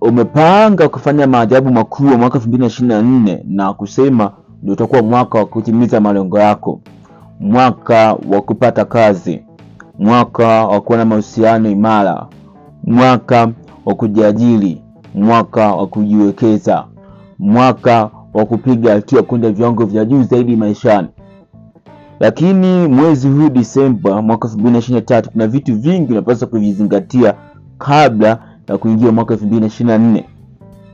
umepanga kufanya maajabu makuu mwaka 2024 na kusema ndio utakuwa mwaka wa kutimiza malengo yako, mwaka wa kupata kazi, mwaka wa kuwa na mahusiano imara, mwaka wa kujiajiri, mwaka wa kujiwekeza, mwaka wa kupiga hatua kwenda viwango vya juu zaidi maishani. Lakini mwezi huu Disemba mwaka 2023 kuna vitu vingi unapaswa kuvizingatia kabla ya kuingia mwaka 2024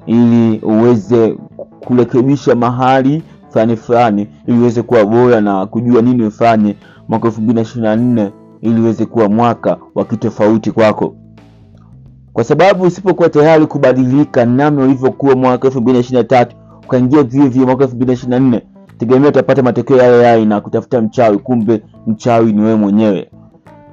ili uweze kurekebisha mahali fulani fulani ili uweze kuwa bora na kujua nini ufanye mwaka 2024 ili uweze kuwa mwaka wa kitofauti kwako, kwa sababu usipokuwa tayari kubadilika namna ulivyokuwa mwaka 2023 ukaingia vile mwaka 2024 tegemea utapata matokeo yale yale na kutafuta mchawi, kumbe mchawi ni wewe mwenyewe.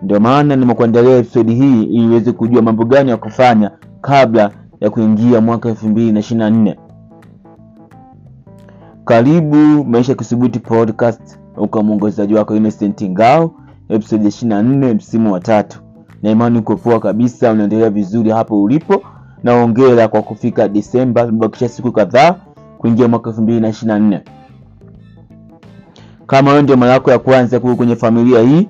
Ndio maana nimekuandalia episodi hii ili uweze kujua mambo gani ya kufanya kabla ya kuingia mwaka 2024. Karibu Maisha Kisubuti Podcast, uko mwongozaji wako Innocent Ngao, episode 24, msimu wa tatu. Na imani uko kabisa, unaendelea vizuri hapo ulipo, na hongera kwa kufika Disemba, tumebakisha siku kadhaa kuingia mwaka 2024. Kama wewe ndio mara yako ya kwanza kuwa kwenye familia hii,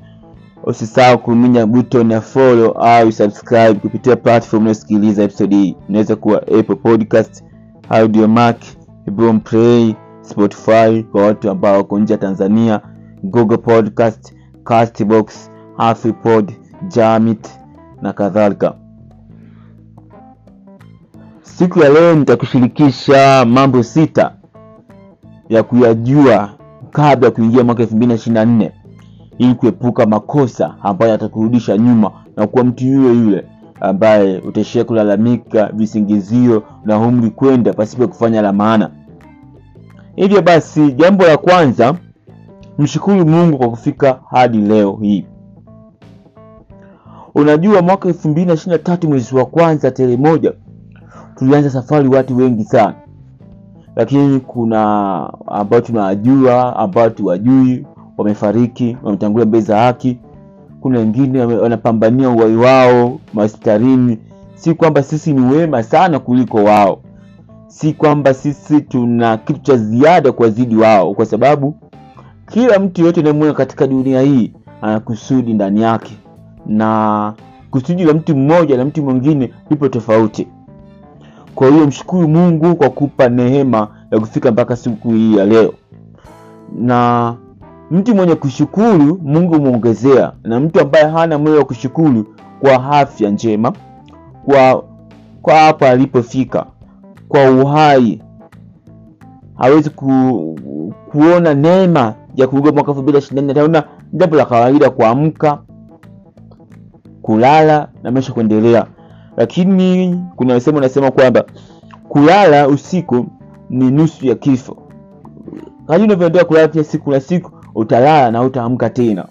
usisahau kuminya button ya follow au subscribe kupitia platform unayosikiliza episode hii. Inaweza kuwa Apple Podcast, Audiomack, Boomplay, Spotify kwa watu ambao wako nje ya Tanzania, Google Podcast, Castbox, Afripod, Jamit na kadhalika. Siku ya leo nitakushirikisha mambo sita ya kuyajua kabla ya kuingia mwaka 2024 ili kuepuka makosa ambayo atakurudisha nyuma na kuwa mtu yule yule ambaye utaishia kulalamika visingizio na umri kwenda pasipo kufanya la maana. Hivyo basi, jambo la kwanza, mshukuru Mungu kwa kufika hadi leo hii. Unajua, mwaka 2023 mwezi wa kwanza tarehe moja tulianza safari watu wengi sana, lakini kuna ambao tunawajua, ambao tuwajui wamefariki, wametangulia mbele za haki. Kuna wengine wanapambania uhai wao mastarini. Si kwamba sisi ni wema sana kuliko wao, si kwamba sisi tuna kitu cha ziada kwa zidi wao, kwa sababu kila mtu yote unayemwona katika dunia hii ana kusudi ndani yake, na kusudi la mtu mmoja na mtu mwingine lipo tofauti. Kwa hiyo mshukuru Mungu kwa kupa neema ya kufika mpaka siku hii ya leo, na mtu mwenye kushukuru Mungu muongezea, na mtu ambaye hana moyo wa kushukuru kwa afya njema, kwa kwa hapa alipofika, kwa uhai, hawezi ku, kuona neema ya kurudia mwaka elfu mbili ishirini na nne. Ataona jambo la kawaida kuamka, kulala na maisha kuendelea, lakini kuna sehemu unasema kwamba kulala usiku ni nusu ya kifo. Kadri unavyoendelea kulala pia siku na siku utalala na utaamka tena.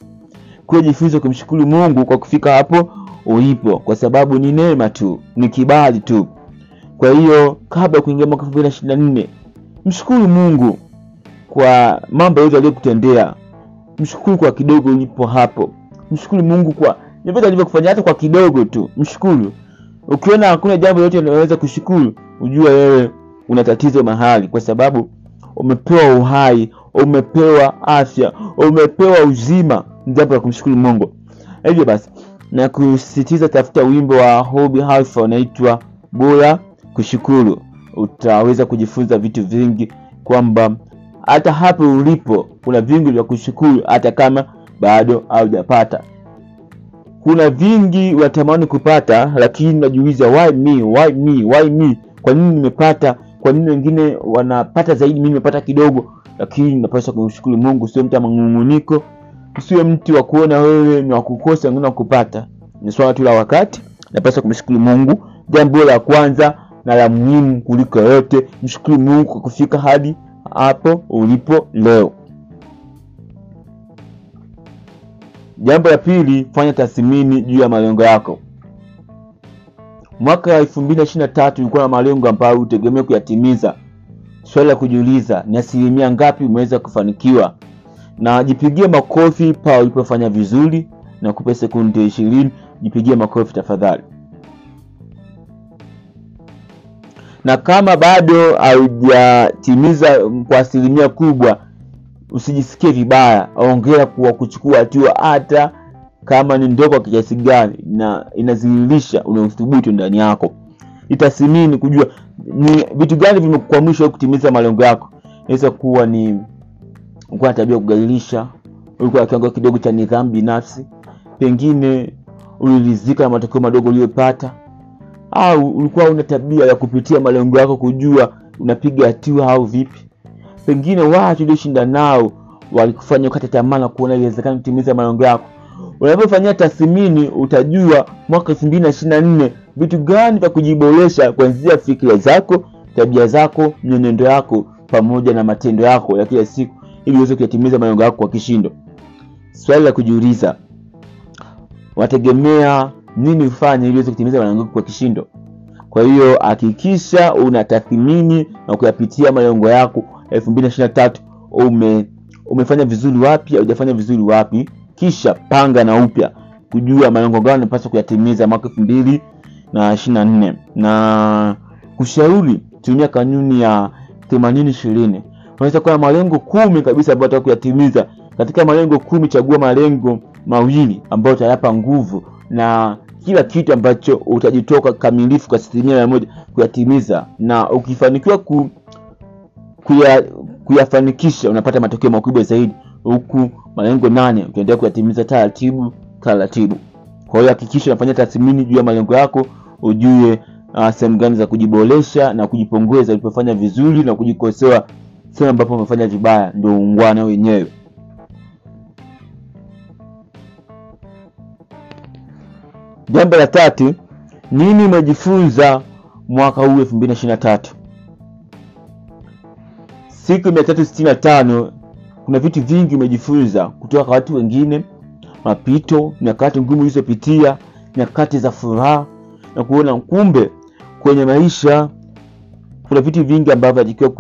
Kwa jifunze kumshukuru Mungu kwa kufika hapo ulipo, kwa sababu ni neema tu, ni kibali tu. Kwa hiyo kabla ya kuingia mwaka 2024 mshukuru Mungu kwa mambo yote aliyokutendea. Mshukuru kwa kidogo ulipo hapo, mshukuru Mungu kwa vyote alivyokufanya, hata kwa kidogo tu mshukuru. Ukiona hakuna jambo lolote unaweza kushukuru, ujua wewe una tatizo mahali, kwa sababu umepewa uhai umepewa afya, umepewa uzima, ni jambo la kumshukuru Mungu. Hivyo basi, na kusisitiza, tafuta wimbo wa Hobby Alpha unaitwa bora kushukuru. Utaweza kujifunza vitu vingi, kwamba hata hapo ulipo kuna vingi vya kushukuru, hata kama bado haujapata. Kuna vingi unatamani kupata, lakini unajiuliza why me, why me, why me? Kwa nini nimepata? Kwa nini wengine wanapata zaidi, mimi nimepata kidogo? Lakini napaswa kumshukuru Mungu. Sio mtu wa sio mtu wa kuona wewe ni wa kukosa wengine. Ni swala tu la wakati. Napaswa kumshukuru Mungu, jambo la kwanza na la muhimu kuliko yote. Mshukuru Mungu kwa kufika hadi hapo ulipo leo. Jambo la pili, fanya tathmini juu ya malengo yako. Mwaka elfu mbili na ishirini na tatu ulikuwa na malengo ambayo utegemea kuyatimiza. Swali la kujiuliza ni asilimia ngapi umeweza kufanikiwa, na jipigie makofi pa ulipofanya vizuri, na kupe sekunde ishirini. Jipigie makofi tafadhali. na kama bado haujatimiza kwa asilimia kubwa usijisikie vibaya ongera kuwa kuchukua hatua hata kama ni ndogo kwa kiasi gani na inadhihirisha una uthubutu ndani yako itathmini kujua ni vitu gani vimekukwamisha kutimiza malengo yako. Inaweza kuwa ni ulikuwa na tabia ya kugalilisha ulikuwa na kiwango kidogo cha nidhamu binafsi pengine uliridhika na matokeo madogo uliyopata au ulikuwa una tabia ya kupitia malengo yako kujua unapiga hatua au vipi. Pengine watu ulioshinda nao walikufanya ukata tamaa na kuona iwezekana kutimiza malengo yako unapofanyia tathmini utajua mwaka elfu mbili na ishiri na nne vitu gani vya kujiboresha kuanzia fikira zako tabia zako mwenendo yako pamoja na matendo yako ya kila siku ili uweze kuyatimiza malengo yako kwa kishindo. Swali la kujiuliza wategemea nini ufanye ili uweze kutimiza malengo yako kwa kishindo? Kwa hiyo hakikisha unatathmini na kuyapitia malengo yako. Elfu mbili na ishiri na tatu ume umefanya vizuri wapi haujafanya vizuri wapi kisha panga na upya kujua malengo gani napaswa kuyatimiza mwaka elfu mbili na ishiri na nne. Na kushauri tumia kanuni ya themanini ishirini. Unaweza kuwa na malengo kumi kabisa ambayo unataka kuyatimiza. Katika malengo kumi chagua malengo mawili ambayo utayapa nguvu na kila kitu ambacho utajitoka kamilifu kwa asilimia mia moja kuyatimiza. Na ukifanikiwa ku, kuya, kuyafanikisha unapata matokeo makubwa zaidi huku malengo nane ukiendelea kuyatimiza taratibu taratibu. Kwa hiyo hakikisha unafanya tathmini juu ya malengo yako ujue uh, sehemu gani za kujiboresha na kujipongeza ulipofanya vizuri na kujikosoa sehemu ambapo umefanya vibaya ndio uungwana wenyewe. Jambo la tatu nini umejifunza mwaka huu 2023 siku 365 kuna vitu vingi umejifunza kutoka kwa watu wengine mapito nyakati ngumu ulizopitia nyakati za furaha na kuona. Kumbe kwenye maisha kuna vitu vingi ambavyo atakiwa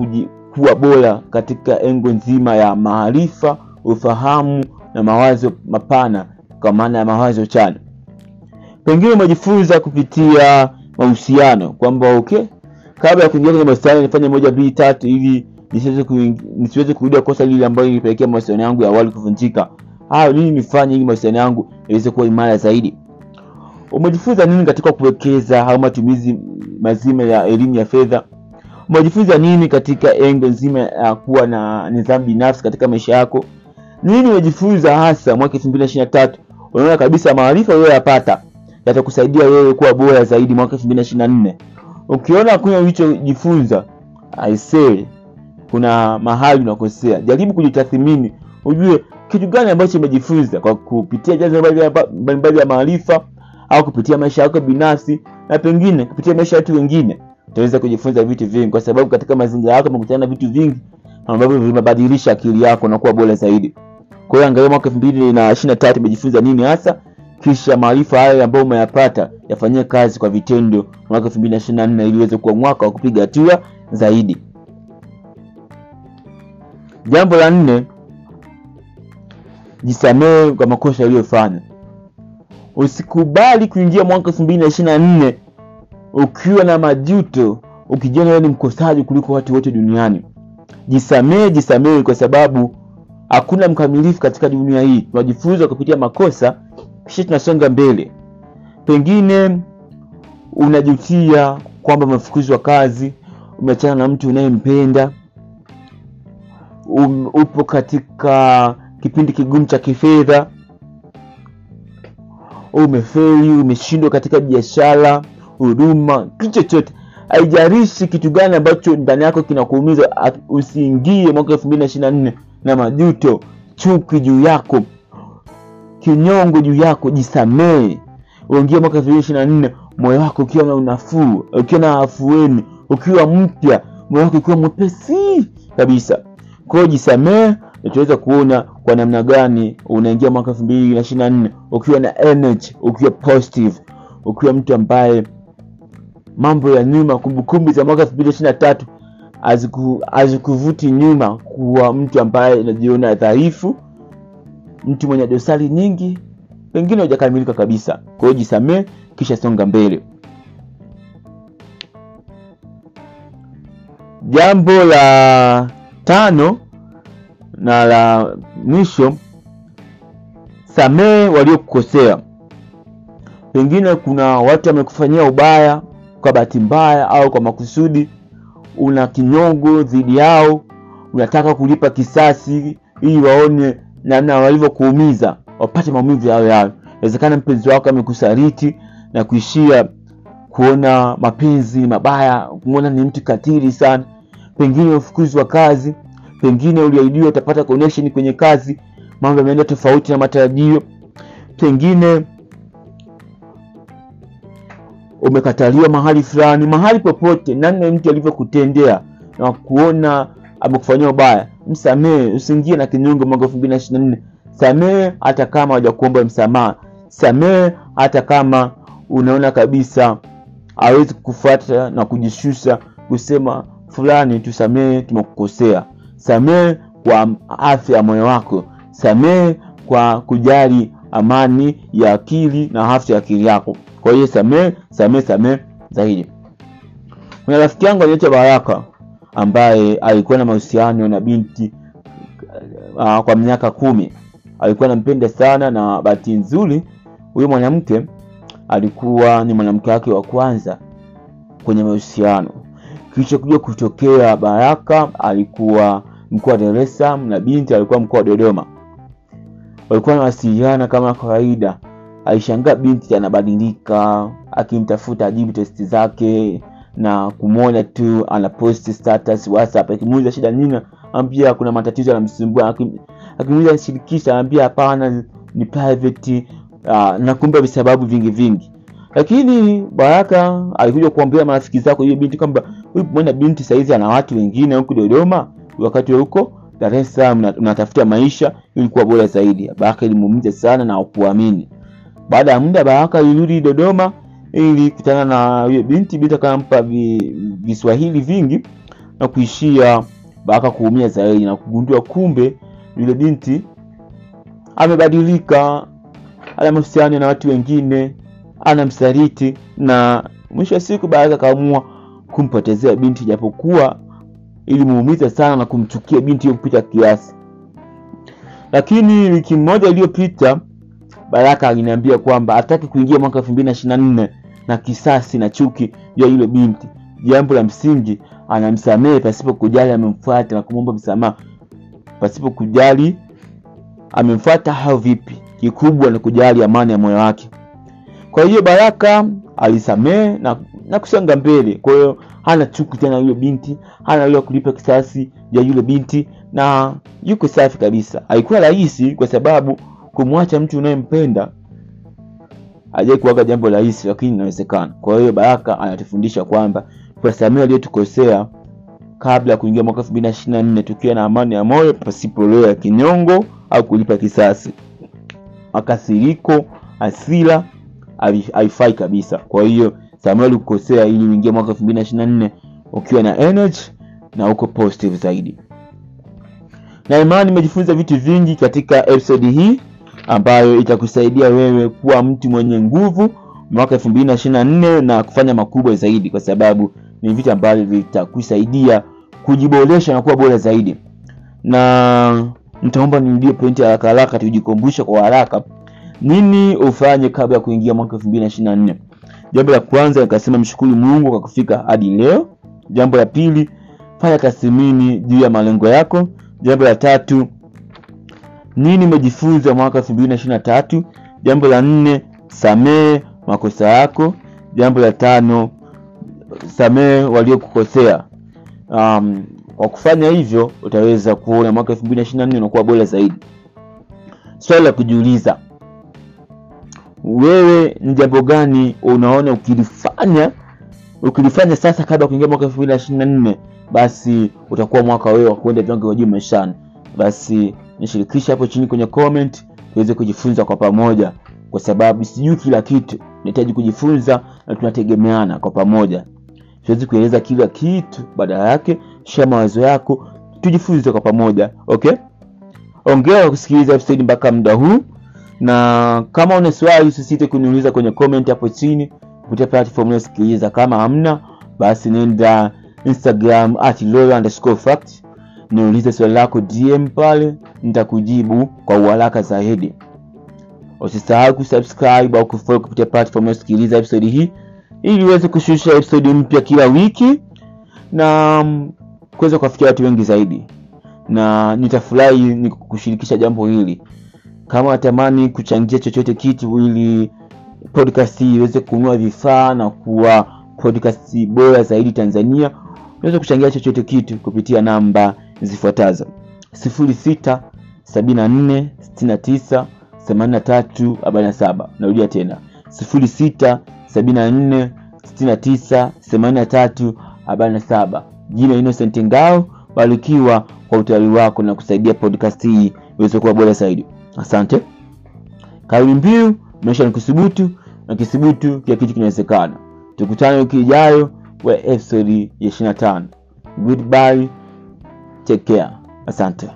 kuwa bora katika engo nzima ya maarifa ufahamu na mawazo mapana kwa maana ya mawazo chana pengine umejifunza kupitia mahusiano kwamba okay kabla ya kuingia kwenye mahusiano nifanye moja mbili tatu ili nisiweze nisiweze kurudia kosa lile ambayo ilipelekea mahusiano yangu ya awali kuvunjika. Hayo nini nifanye ili mahusiano yangu yaweze kuwa imara zaidi? Umejifunza nini katika kuwekeza au matumizi mazima ya elimu ya fedha? Umejifunza nini katika engo nzima ya kuwa na nidhamu binafsi katika maisha yako? Nini umejifunza hasa mwaka elfu mbili na ishiri na tatu? Unaona kabisa maarifa uliyoyapata yatakusaidia wewe kuwa bora zaidi mwaka elfu mbili na ishiri na nne. Ukiona hakuna ulichojifunza aisee kuna mahali unakosea. Jaribu kujitathmini. Ujue kitu gani ambacho umejifunza kwa kupitia janzo mbalimbali ya maarifa au kupitia maisha yako binafsi na pengine kupitia maisha ya wengine. Utaweza kujifunza vitu vingi kwa sababu katika mazingira yako umekutana na vitu vingi ambavyo vimebadilisha akili yako na kuwa bora zaidi. Kwa hiyo angalia mwaka elfu mbili na ishiri na tatu umejifunza nini hasa? Kisha maarifa hayo ambayo umeyapata yafanyie kazi kwa vitendo mwaka elfu mbili na ishiri na nne ili uweze kuwa mwaka wa kupiga hatua zaidi jambo la nne jisamehe kwa makosa uliyofanya. Usikubali kuingia mwaka elfu mbili na ishiri na nne ukiwa na majuto ukijiona wewe ni mkosaji kuliko watu wote duniani. Jisamehe jisamehe kwa sababu hakuna mkamilifu katika dunia hii. Tunajifunza kupitia makosa kisha tunasonga mbele. Pengine unajutia kwamba umefukuzwa kazi umeachana na mtu unayempenda um, upo katika kipindi kigumu cha kifedha. Umefeli umeshindwa katika biashara huduma kitu chochote. Haijarishi kitu gani ambacho ndani yako kinakuumiza usiingie mwaka elfu mbili na ishiri na nne na majuto chuki juu yako kinyongo juu yako jisamee uingie mwaka elfu mbili ishiri na nne moyo wako ukiwa na unafuu ukiwa na afueni ukiwa mpya moyo wako ukiwa mwepesi kabisa kwa hiyo jisamee utaweza kuona kwa namna gani unaingia mwaka elfu mbili na ishiri na nne ukiwa na energy ukiwa positive ukiwa mtu ambaye mambo ya nyuma kumbukumbu za mwaka elfu mbili ishiri na tatu hazikuvuti nyuma kuwa mtu ambaye unajiona dhaifu mtu mwenye dosari nyingi pengine hujakamilika kabisa. Kwa jisamee kisha songa mbele. Jambo la tano na la mwisho samehe waliokukosea. Pengine kuna watu wamekufanyia ubaya kwa bahati mbaya au kwa makusudi una kinyongo dhidi yao unataka kulipa kisasi ili waone namna walivyokuumiza wapate maumivu yao yao. Inawezekana mpenzi wako amekusaliti na kuishia kuona mapenzi mabaya kumwona ni mtu katili sana pengine ufukuzwa kazi pengine uliahidiwa utapata connection kwenye kazi mambo yameenda tofauti na matarajio pengine umekataliwa mahali fulani mahali popote namna mtu alivyokutendea na kuona amekufanyia ubaya msamehe usiingie na kinyongo mwaka elfu mbili na ishiri na nne. Samehe hata kama hajakuomba msamaha. Samehe hata kama unaona kabisa hawezi kufuata na kujishusha kusema fulani tusamehe tumekukosea. Samehe kwa afya ya moyo wako. Samehe kwa kujali amani ya akili na afya ya akili yako. Kwa hiyo samehe samehe samehe zaidi. Kuna rafiki yangu anaitwa baraka ambaye alikuwa na mahusiano na binti uh, kwa miaka kumi. Alikuwa anampenda sana na bahati nzuri huyu mwanamke alikuwa ni mwanamke wake wa kwanza kwenye mahusiano kilichokuja kutokea baraka alikuwa mkoa wa dar es salaam na binti alikuwa mkoa wa dodoma. Walikuwa wanawasiliana kama kawaida. Alishangaa binti anabadilika akimtafuta ajibu testi zake na kumwona tu anaposti status whatsapp akimuuliza shida nini ambia kuna matatizo yanamsumbua akimuuliza shirikisha anambia hapana ni private uh, na visababu vingi vingi lakini baraka alikuja kuambia marafiki zako hiyo binti kwamba huyu binti saizi ana watu wengine huku dodoma wakati huko dar es salaam unatafuta maisha ilikuwa bora zaidi. Baraka ilimuumiza sana na kuamini baada ya muda baraka alirudi dodoma ili kutana na huyo binti binti akampa viswahili vingi na kuishia baraka kuumia zaidi na kugundua kumbe yule binti amebadilika ana mahusiano na watu wengine ana msariti na mwisho wa siku baraka akaamua kumpotezea binti japokuwa ilimuumiza sana na kumchukia binti hiyo kupita kiasi. Lakini wiki moja iliyopita baraka aliniambia kwamba hataki kuingia mwaka elfu mbili na ishiri na nne na kisasi na chuki ya yule binti. Jambo la msingi anamsamehe pasipo kujali amemfuata na kumwomba msamaha. Pasipo kujali amemfuata au vipi kikubwa ni kujali amani ya moyo wake kwa hiyo baraka alisamehe na, na kusonga mbele. Kwa hiyo hana chuki tena yule binti hana ile kulipa kisasi ya yule binti na yuko safi kabisa. Haikuwa rahisi kwa sababu kumwacha mtu unayempenda hajai kuwaga jambo rahisi lakini inawezekana. Kwa hiyo baraka anatufundisha kwamba tuwasamehe waliotukosea kabla ya kuingia mwaka elfu mbili na ishiri na nne tukiwa na amani ya moyo pasipo roho ya kinyongo au kulipa kisasi. Makasiriko hasira haifai kabisa. Kwa hiyo samuel kukosea ili uingie mwaka elfu mbili na ishiri na nne ukiwa na energy na uko positive zaidi. Na imani nimejifunza vitu vingi katika episode hii ambayo itakusaidia wewe kuwa mtu mwenye nguvu mwaka elfu mbili na ishiri na nne na kufanya makubwa zaidi kwa sababu ni vitu ambavyo vitakusaidia kujiboresha na kuwa bora zaidi. Na nitaomba nirudie pointi haraka haraka tujikumbushe kwa haraka nini ufanye kabla ya kuingia mwaka elfu mbili na ishiri na nne? Jambo la kwanza nikasema mshukuru mungu kwa kufika hadi leo. Jambo la pili fanya tathmini juu ya malengo yako. Jambo la tatu nini umejifunza mwaka elfu mbili na ishiri na tatu? Jambo la nne samehe makosa yako. Jambo la tano samehe waliokukosea. Um, kwa kufanya hivyo utaweza kuona mwaka elfu mbili na ishiri na nne unakuwa bora zaidi. Swali la kujiuliza wewe ni jambo gani unaona ukilifanya ukilifanya sasa kabla kuingia mwaka elfu mbili na ishirini na nne basi utakuwa mwaka wewe wa viwango vya juu maishani. Basi nishirikisha hapo chini kwenye comment tuweze kujifunza kwa pamoja kwa sababu sijui kila kitu. Nahitaji kujifunza na tunategemeana kwa pamoja. Siwezi kueleza kila kitu badala yake shia mawazo yako tujifunze kwa pamoja okay? Ongea kusikiliza episode mpaka muda huu na kama una swali usisite kuniuliza kwenye comment hapo chini. Kupitia platform unayosikiliza kama hamna basi nenda instagram at loyal underscore fact. Niulize swali lako dm pale nitakujibu kwa uharaka zaidi. Usisahau kusubscribe au kufollow kupitia platform unayosikiliza episode hii ili uweze kushusha episode mpya kila wiki na mm, kuweza kuwafikia watu wengi zaidi. Na nitafurahi nikushirikisha jambo hili kama natamani kuchangia chochote kitu ili podcast hii iweze kununua vifaa na kuwa podcast bora zaidi tanzania unaweza kuchangia chochote kitu kupitia namba zifuatazo. 06 74 69 83 47 narudia tena. 06 74 69 83 47 jina innocent ngao barikiwa kwa utayari wako na kusaidia podcast hii iweze kuwa bora zaidi asante. Kauli mbiu maisha ni kuthubutu na kithubutu kila kitu kinawezekana. Tukutane wiki ijayo kwa episodi ya 25 goodbye take care. Asante